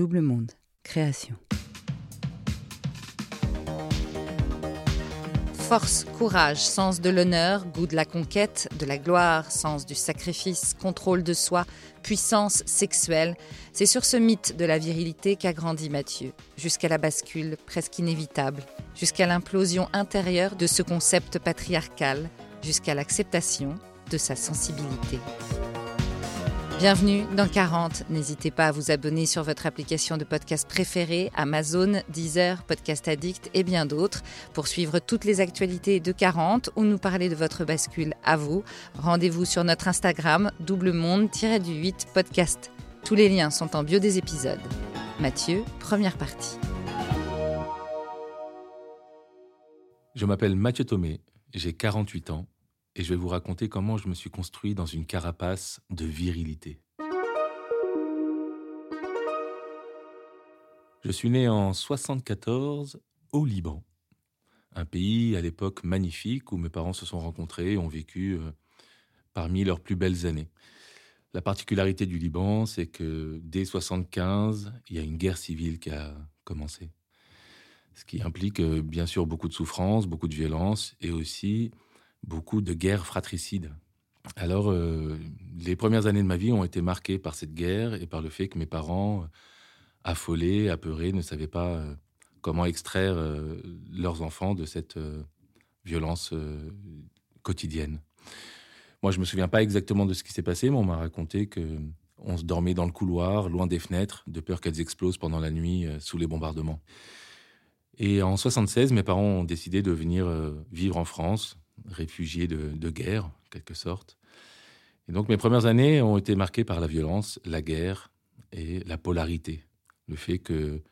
Double Monde, création. Force, courage, sens de l'honneur, goût de la conquête, de la gloire, sens du sacrifice, contrôle de soi, puissance sexuelle, c'est sur ce mythe de la virilité qu'a grandi Mathieu, jusqu'à la bascule presque inévitable, jusqu'à l'implosion intérieure de ce concept patriarcal, jusqu'à l'acceptation de sa sensibilité. Bienvenue dans 40. N'hésitez pas à vous abonner sur votre application de podcast préférée, Amazon, Deezer, Podcast Addict et bien d'autres. Pour suivre toutes les actualités de 40 ou nous parler de votre bascule à vous, rendez-vous sur notre Instagram, double monde-du-8 podcast. Tous les liens sont en bio des épisodes. Mathieu, première partie. Je m'appelle Mathieu Thomé, j'ai 48 ans et je vais vous raconter comment je me suis construit dans une carapace de virilité. Je suis né en 74 au Liban, un pays à l'époque magnifique où mes parents se sont rencontrés et ont vécu euh, parmi leurs plus belles années. La particularité du Liban, c'est que dès 75, il y a une guerre civile qui a commencé. Ce qui implique euh, bien sûr beaucoup de souffrance, beaucoup de violence et aussi beaucoup de guerres fratricides. Alors, euh, les premières années de ma vie ont été marquées par cette guerre et par le fait que mes parents, affolés, apeurés, ne savaient pas euh, comment extraire euh, leurs enfants de cette violence quotidienne. Moi, je me souviens pas exactement de ce qui s'est passé, mais on m'a raconté que on se dormait dans le couloir, loin des fenêtres, de peur qu'elles explosent pendant la nuit sous les bombardements. Et en 76, mes parents ont décidé de venir vivre en France, réfugié de, guerre, en quelque sorte. Et donc mes premières années ont été marquées par la violence, la guerre et la polarité. Le fait que,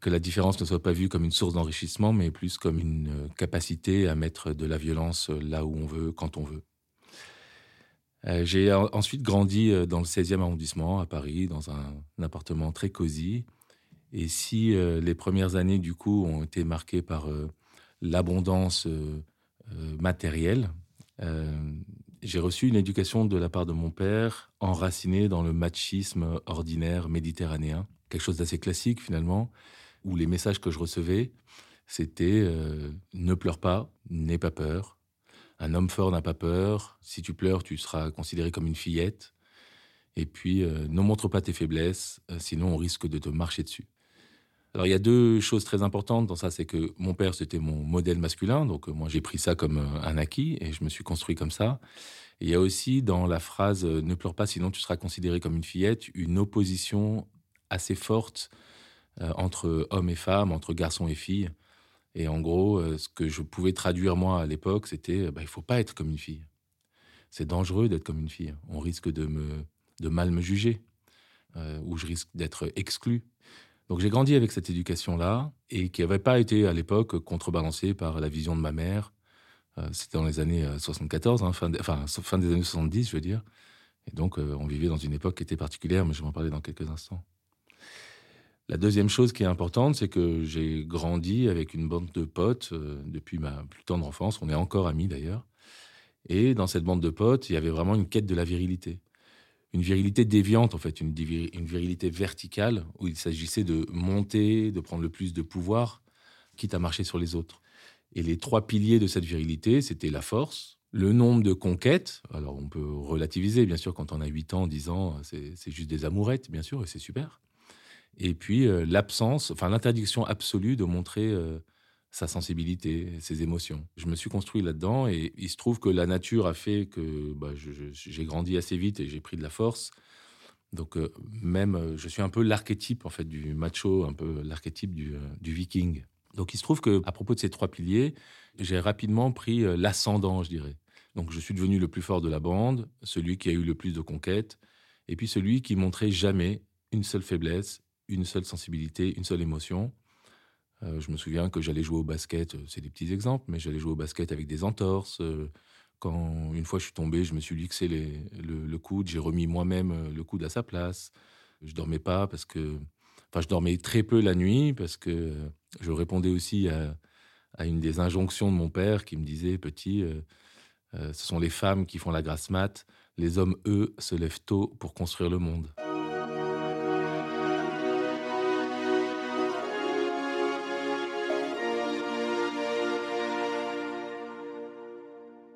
que la différence ne soit pas vue comme une source d'enrichissement, mais plus comme une euh, capacité à mettre de la violence là où on veut, quand on veut. Euh, j'ai ensuite grandi euh, dans le 16e arrondissement à Paris, dans un, appartement très cosy. Et si les premières années, du coup, ont été marquées par l'abondance euh, matériel. Euh, j'ai reçu une éducation de la part de mon père enracinée dans le machisme ordinaire méditerranéen, quelque chose d'assez classique finalement, où les messages que je recevais, c'était euh, ne pleure pas, n'aie pas peur, un homme fort n'a pas peur, si tu pleures, tu seras considéré comme une fillette, et puis ne montre pas tes faiblesses, sinon on risque de te marcher dessus. Alors il y a deux choses très importantes dans ça, c'est que mon père c'était mon modèle masculin, donc euh, moi j'ai pris ça comme euh, un acquis et je me suis construit comme ça. Il y a aussi dans la phrase euh, ne pleure pas sinon tu seras considéré comme une fillette une opposition assez forte entre hommes et femmes, entre garçons et filles. Et en gros, ce que je pouvais traduire moi à l'époque, c'était bah, il faut pas être comme une fille. C'est dangereux d'être comme une fille. On risque de me de mal me juger, ou je risque d'être exclu. Donc j'ai grandi avec cette éducation-là et qui n'avait pas été à l'époque contrebalancée par la vision de ma mère. Euh, c'était dans les années 74, euh, hein, fin, enfin fin des années 70, je veux dire. Et donc euh, on vivait dans une époque qui était particulière, mais je vais en parler dans quelques instants. La deuxième chose qui est importante, c'est que j'ai grandi avec une bande de potes depuis ma plus tendre enfance. On est encore amis d'ailleurs. Et dans cette bande de potes, il y avait vraiment une quête de la virilité une virilité déviante, en fait, une, virilité verticale, où il s'agissait de monter, de prendre le plus de pouvoir, quitte à marcher sur les autres. Et les trois piliers de cette virilité, c'était la force, le nombre de conquêtes. Alors, on peut relativiser, bien sûr, quand on a 8 ans, 10 ans, c'est juste des amourettes, bien sûr, et c'est super. Et puis, euh, l'absence, enfin, l'interdiction absolue de montrer euh, sa sensibilité, ses émotions. Je me suis construit là-dedans et il se trouve que la nature a fait que bah, j'ai grandi assez vite et j'ai pris de la force. Donc euh, même, euh, je suis un peu l'archétype en fait du macho, un peu l'archétype du, euh, du, viking. Donc il se trouve que à propos de ces trois piliers, j'ai rapidement pris l'ascendant, je dirais. Donc je suis devenu le plus fort de la bande, celui qui a eu le plus de conquêtes, et puis celui qui montrait jamais une seule faiblesse, une seule sensibilité, une seule émotion. Euh, je me souviens que j'allais jouer au basket, euh, c'est des petits exemples, mais j'allais jouer au basket avec des entorses. Euh, quand une fois je suis tombé, je me suis luxé le, le, coude, j'ai remis moi-même le coude à sa place. Je dormais pas parce que, enfin, je dormais très peu la nuit parce que je répondais aussi à, une des injonctions de mon père qui me disait petit, ce sont les femmes qui font la grasse mat, les hommes eux se lèvent tôt pour construire le monde.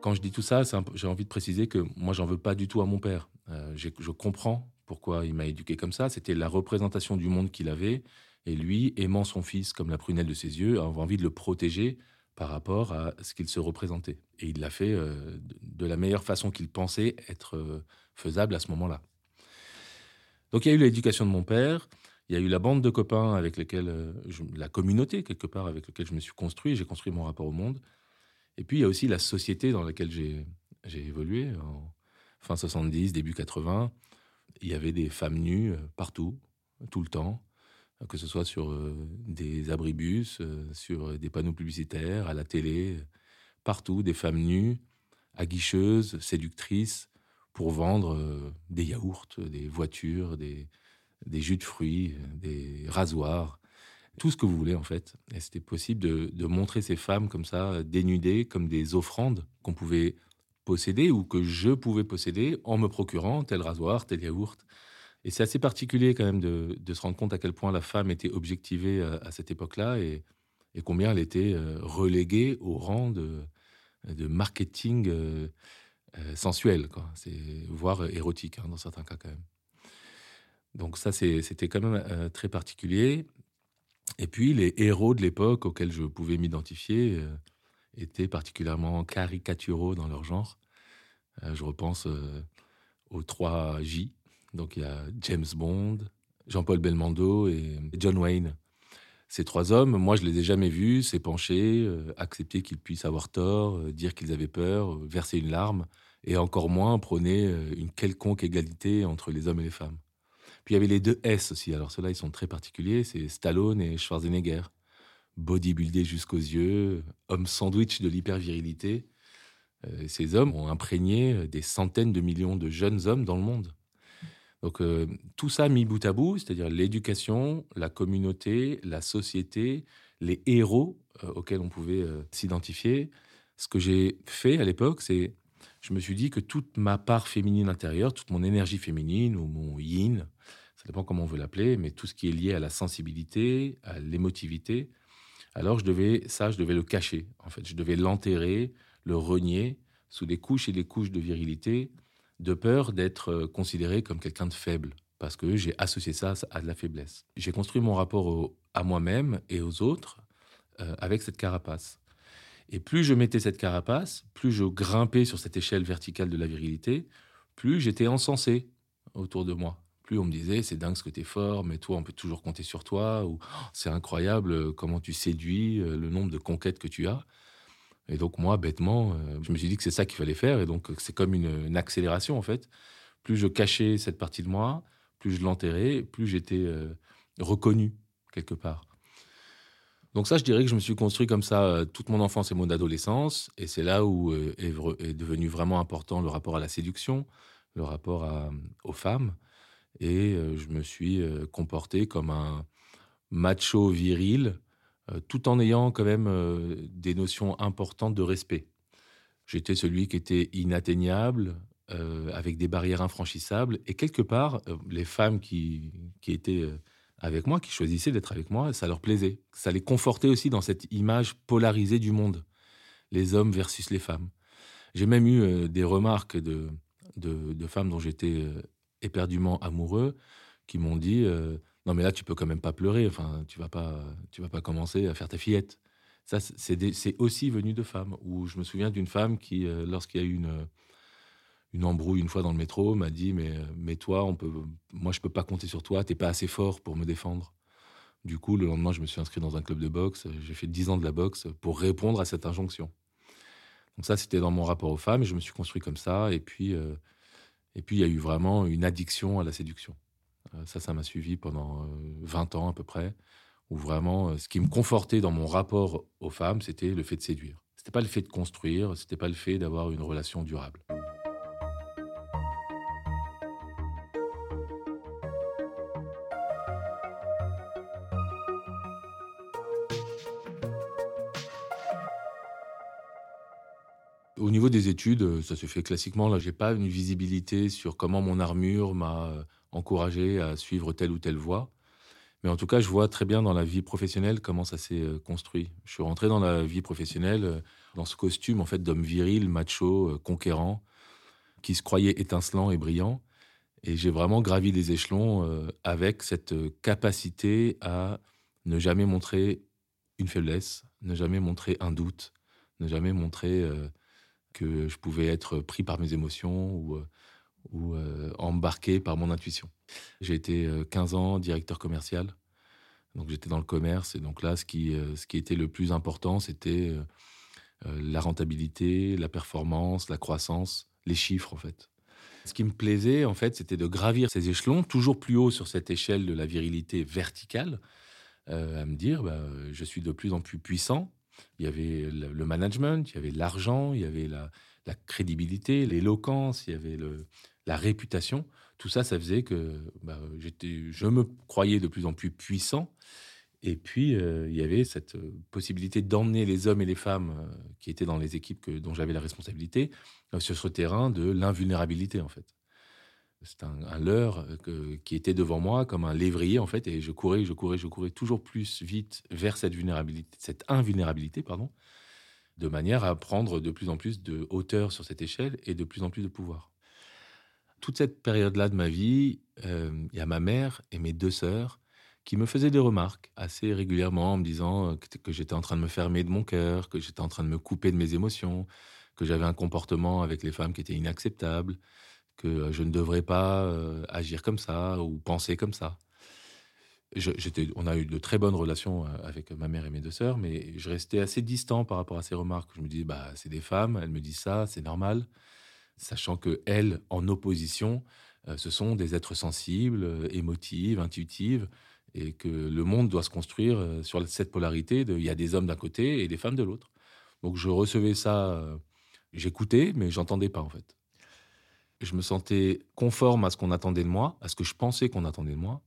Quand je dis tout ça, j'ai envie de préciser que moi, j'en veux pas du tout à mon père. Euh, je comprends pourquoi il m'a éduqué comme ça. C'était la représentation du monde qu'il avait. Et lui, aimant son fils comme la prunelle de ses yeux, avait envie de le protéger par rapport à ce qu'il se représentait. Et il l'a fait euh, de la meilleure façon qu'il pensait être euh, faisable à ce moment-là. Donc il y a eu l'éducation de mon père, il y a eu la bande de copains avec lesquels, la communauté quelque part avec laquelle je me suis construit, j'ai construit mon rapport au monde. Et puis, il y a aussi la société dans laquelle j'ai, évolué. En fin 70, début 80, il y avait des femmes nues euh, partout, tout le temps, que ce soit sur euh, des abribus, euh, sur des panneaux publicitaires, à la télé, partout, des femmes nues, aguicheuses, séductrices, pour vendre des yaourts, des voitures, des, des jus de fruits, des rasoirs tout ce que vous voulez en fait. Et c'était possible de, montrer ces femmes comme ça, dénudées, comme des offrandes qu'on pouvait posséder ou que je pouvais posséder en me procurant tel rasoir, tel yaourt. Et c'est assez particulier quand même de, se rendre compte à quel point la femme était objectivée à, cette époque-là et, combien elle était euh, reléguée au rang de, marketing euh, euh, sensuel, voire érotique hein, dans certains cas quand même. Donc ça, c'était quand même très particulier. Et puis, les héros de l'époque auxquels je pouvais m'identifier euh, étaient particulièrement caricaturaux dans leur genre. Euh, je repense euh, aux trois J. Donc, il y a James Bond, Jean-Paul Belmondo et John Wayne. Ces trois hommes, moi, je les ai jamais vus s'épancher, accepter qu'ils puissent avoir tort, dire qu'ils avaient peur, verser une larme, et encore moins prôner une quelconque égalité entre les hommes et les femmes. Puis il y avait les deux S aussi. Alors ceux-là, ils sont très particuliers. C'est Stallone et Schwarzenegger. Bodybuildé jusqu'aux yeux, homme sandwich de l'hypervirilité. Euh, ces hommes ont imprégné des centaines de millions de jeunes hommes dans le monde. Donc euh, tout ça mis bout à bout, c'est-à-dire l'éducation, la communauté, la société, les héros euh, auxquels on pouvait s'identifier. Ce que j'ai fait à l'époque, c'est je me suis dit que toute ma part féminine intérieure, toute mon énergie féminine ou mon yin, ça dépend comment on veut l'appeler, mais tout ce qui est lié à la sensibilité, à l'émotivité, alors je devais, ça, je devais le cacher. En fait, je devais l'enterrer, le renier sous des couches et des couches de virilité, de peur d'être euh, considéré comme quelqu'un de faible, parce que j'ai associé ça à de la faiblesse. J'ai construit mon rapport à moi-même et aux autres euh, avec cette carapace. Et plus je mettais cette carapace, plus je grimpais sur cette échelle verticale de la virilité, plus j'étais encensé autour de moi. Plus on me disait, c'est dingue ce que tu es fort, mais toi, on peut toujours compter sur toi, ou oh, c'est incroyable euh, comment tu séduis, euh, le nombre de conquêtes que tu as. Et donc, moi, bêtement, euh, je me suis dit que c'est ça qu'il fallait faire, et donc c'est comme une, accélération, en fait. Plus je cachais cette partie de moi, plus je l'enterrais, plus j'étais reconnu, quelque part. Donc ça, je dirais que je me suis construit comme ça euh, toute mon enfance et mon adolescence. Et c'est là où euh, est, devenu vraiment important le rapport à la séduction, le rapport aux femmes. Et euh, je me suis comporté comme un macho viril, tout en ayant quand même des notions importantes de respect. J'étais celui qui était inatteignable, avec des barrières infranchissables. Et quelque part, les femmes qui étaient avec moi, qui choisissaient d'être avec moi, ça leur plaisait. Ça les confortait aussi dans cette image polarisée du monde, les hommes versus les femmes. J'ai même eu euh, des remarques de, de, femmes dont j'étais euh, éperdument amoureux, qui m'ont dit euh, non mais là tu peux quand même pas pleurer, enfin tu vas pas tu vas pas commencer à faire ta fillette. Ça c'est aussi venu de femmes. Où je me souviens d'une femme qui, lorsqu'il y a eu une une embrouille une fois dans le métro, m'a dit mais, mais toi, on peut, moi je peux pas compter sur toi, t'es pas assez fort pour me défendre. Du coup, le lendemain, je me suis inscrit dans un club de boxe. J'ai fait 10 ans de la boxe pour répondre à cette injonction. Donc ça, c'était dans mon rapport aux femmes et je me suis construit comme ça. Et puis, euh, et puis il y a eu vraiment une addiction à la séduction. Euh, ça, ça m'a suivi pendant 20 euh, ans à peu près, où vraiment, ce qui me confortait dans mon rapport aux femmes, c'était le fait de séduire. C'était pas le fait de construire, c'était pas le fait d'avoir une relation durable. Au niveau des études, euh, ça se fait classiquement. Là, j'ai pas une visibilité sur comment mon armure m'a euh, encouragé à suivre telle ou telle voie. Mais en tout cas, je vois très bien dans la vie professionnelle comment ça s'est euh, construit. Je suis rentré dans la vie professionnelle dans ce costume en fait d'homme viril, macho, conquérant, qui se croyait étincelant et brillant. Et j'ai vraiment gravi les échelons avec cette capacité à ne jamais montrer une faiblesse, ne jamais montrer un doute, ne jamais montrer que je pouvais être pris par mes émotions ou, ou embarqué par mon intuition. J'ai été 15 ans directeur commercial. Donc j'étais dans le commerce et donc là, ce qui, ce qui était le plus important, c'était la rentabilité, la performance, la croissance, les chiffres en fait. Ce qui me plaisait en fait, c'était de gravir ces échelons toujours plus haut sur cette échelle de la virilité verticale, à me dire, bah, je suis de plus en plus puissant. Il y avait le management, il y avait l'argent, il y avait la, crédibilité, l'éloquence, il y avait le, la réputation, tout ça, ça faisait que bah, j'étais, je me croyais de plus en plus puissant. Et puis, euh, il y avait cette euh, possibilité d'emmener les hommes et les femmes euh, qui étaient dans les équipes dont j'avais la responsabilité sur ce terrain de l'invulnérabilité, en fait. C'est un, leurre qui était devant moi comme un lévrier, en fait, et je courais, je courais, je courais toujours plus vite vers cette vulnérabilité, cette invulnérabilité, pardon, de manière à prendre de plus en plus de hauteur sur cette échelle et de plus en plus de pouvoir. Toute cette période-là de ma vie, euh, il y a ma mère et mes deux sœurs qui me faisaient des remarques assez régulièrement en me disant euh, que, j'étais en train de me fermer de mon cœur, que j'étais en train de me couper de mes émotions, que j'avais un comportement avec les femmes qui était inacceptable, que euh, je ne devrais pas agir comme ça ou penser comme ça. on a eu de très bonnes relations avec ma mère et mes deux sœurs, mais je restais assez distant par rapport à ces remarques. Je me disais, bah, c'est des femmes, elles me disent ça, c'est normal sachant que elles, en opposition, euh, ce sont des êtres sensibles, euh, émotives, intuitives, et que le monde doit se construire euh, sur cette polarité il y a des hommes d'un côté et des femmes de l'autre. Donc je recevais ça, j'écoutais, mais j'entendais pas en fait. Je me sentais conforme à ce qu'on attendait de moi, à ce que je pensais qu'on attendait de moi.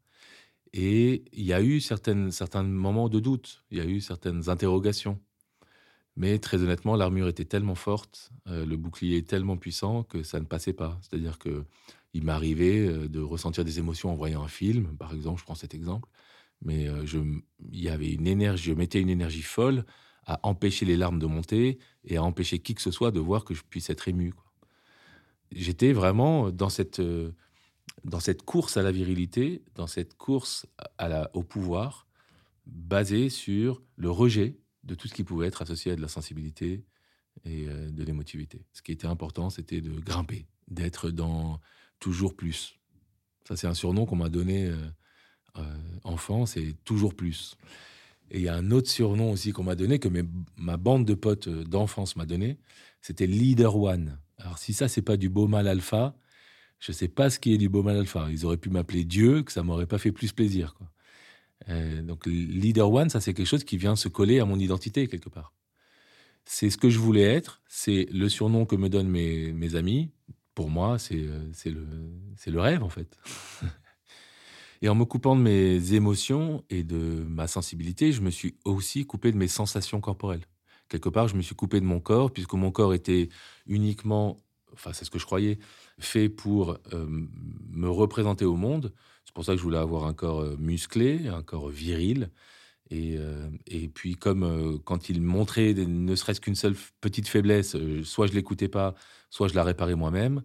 Et il y a eu certains moments de doute, il y a eu certaines interrogations. Mais très honnêtement, l'armure était tellement forte, euh, le bouclier tellement puissant que ça ne passait pas. C'est-à-dire que il m'arrivait euh, de ressentir des émotions en voyant un film, par exemple, je prends cet exemple, mais euh, je, il y avait une énergie, je mettais une énergie folle à empêcher les larmes de monter et à empêcher qui que ce soit de voir que je puisse être ému. J'étais vraiment dans cette, dans cette course à la virilité, dans cette course au pouvoir, basée sur le rejet de tout ce qui pouvait être associé à de la sensibilité et euh, de l'émotivité. Ce qui était important, c'était de grimper, d'être dans toujours plus. Ça, c'est un surnom qu'on m'a donné euh, euh, enfant, c'est toujours plus. Et il y a un autre surnom aussi qu'on m'a donné, que ma bande de potes d'enfance m'a donné, c'était Leader One. Alors si ça, c'est pas du beau mal alpha, je sais pas ce qui est du beau mal alpha. Ils auraient pu m'appeler Dieu, que ça m'aurait pas fait plus plaisir. Quoi. Euh, donc leader one, ça c'est quelque chose qui vient se coller à mon identité quelque part. C'est ce que je voulais être, c'est le surnom que me donnent mes, amis. Pour moi, c'est euh, le, le rêve en fait. Et en me coupant de mes émotions et de ma sensibilité, je me suis aussi coupé de mes sensations corporelles. Quelque part, je me suis coupé de mon corps, puisque mon corps était uniquement, enfin c'est ce que je croyais, fait pour euh, me représenter au monde. C'est pour ça que je voulais avoir un corps euh, musclé, un corps viril. Et, euh, et puis, comme quand il montrait ne serait-ce qu'une seule petite faiblesse, soit je l'écoutais pas, soit je la réparais moi-même,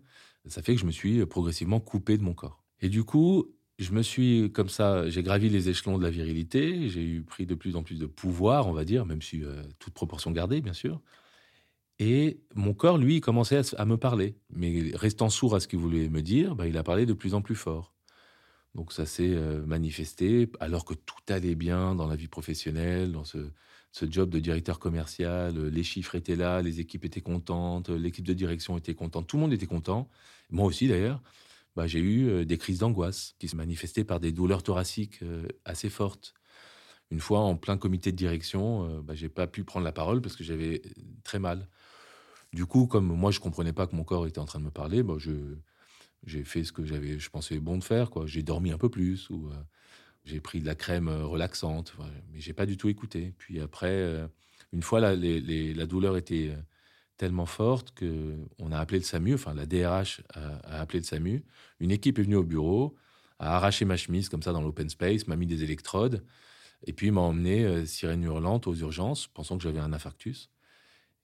ça fait que je me suis progressivement coupé de mon corps. Et du coup, je me suis, comme ça, j'ai gravi les échelons de la virilité, j'ai eu pris de plus en plus de pouvoir, on va dire, même si toute proportion gardée, bien sûr. Et mon corps, lui, commençait à, me parler. Mais restant sourd à ce qu'il voulait me dire, bah, il a parlé de plus en plus fort. Donc ça s'est euh, manifesté alors que tout allait bien dans la vie professionnelle, dans ce, job de directeur commercial. Euh, les chiffres étaient là, les équipes étaient contentes, euh, l'équipe de direction était contente, tout le monde était content. Moi aussi d'ailleurs. Bah, j'ai eu des crises d'angoisse qui se manifestaient par des douleurs thoraciques assez fortes. Une fois en plein comité de direction, bah, j'ai pas pu prendre la parole parce que j'avais très mal. Du coup, comme moi je comprenais pas que mon corps était en train de me parler, bah, je j'ai fait ce que j'avais, je pensais bon de faire. Quoi. J'ai dormi un peu plus ou j'ai pris de la crème relaxante, mais j'ai pas du tout écouté. Puis après, une fois la, la douleur était tellement forte que on a appelé le SAMU. Enfin, la DRH a, appelé le SAMU. Une équipe est venue au bureau, a arraché ma chemise comme ça dans l'open space, m'a mis des électrodes, et puis m'a emmené euh, sirène hurlante aux urgences, pensant que j'avais un infarctus.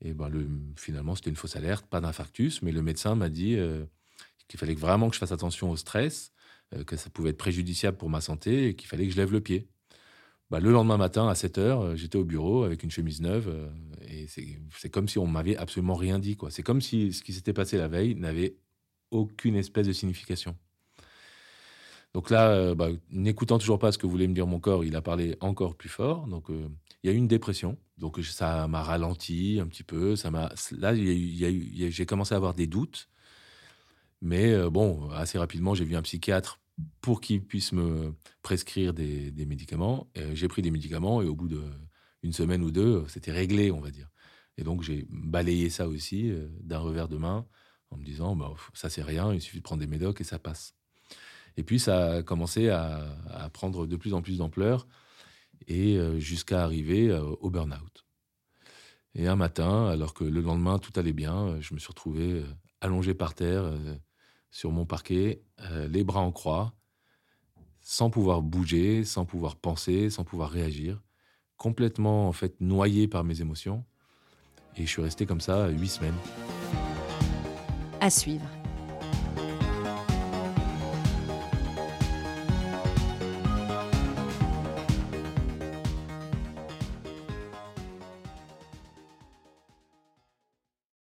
Et ben le, finalement, c'était une fausse alerte, pas d'infarctus, mais le médecin m'a dit euh, qu'il fallait vraiment que je fasse attention au stress, euh, que ça pouvait être préjudiciable pour ma santé et qu'il fallait que je lève le pied. Bah, le lendemain matin, à 7 heures, j'étais au bureau avec une chemise neuve. et c'est comme si on m'avait absolument rien dit. C'est comme si ce qui s'était passé la veille n'avait aucune espèce de signification. Donc là, bah, n'écoutant toujours pas ce que voulait me dire mon corps, il a parlé encore plus fort. Donc il y a eu une dépression. Donc ça m'a ralenti un petit peu. Ça là j'ai commencé à avoir des doutes. Mais euh, bon, assez rapidement, j'ai vu un psychiatre pour qu'il puisse me prescrire des, médicaments. J'ai pris des médicaments et au bout d'une semaine ou deux, c'était réglé, on va dire. Et donc j'ai balayé ça aussi euh, d'un revers de main en me disant, bah, ça c'est rien, il suffit de prendre des médocs et ça passe. Et puis ça a commencé à, prendre de plus en plus d'ampleur et euh, jusqu'à arriver euh, au burn-out. Et un matin, alors que le lendemain tout allait bien, euh, je me suis retrouvé allongé par terre sur mon parquet, les bras en croix, sans pouvoir bouger, sans pouvoir penser, sans pouvoir réagir, complètement en fait noyé par mes émotions. Et je suis resté comme ça huit semaines. À suivre.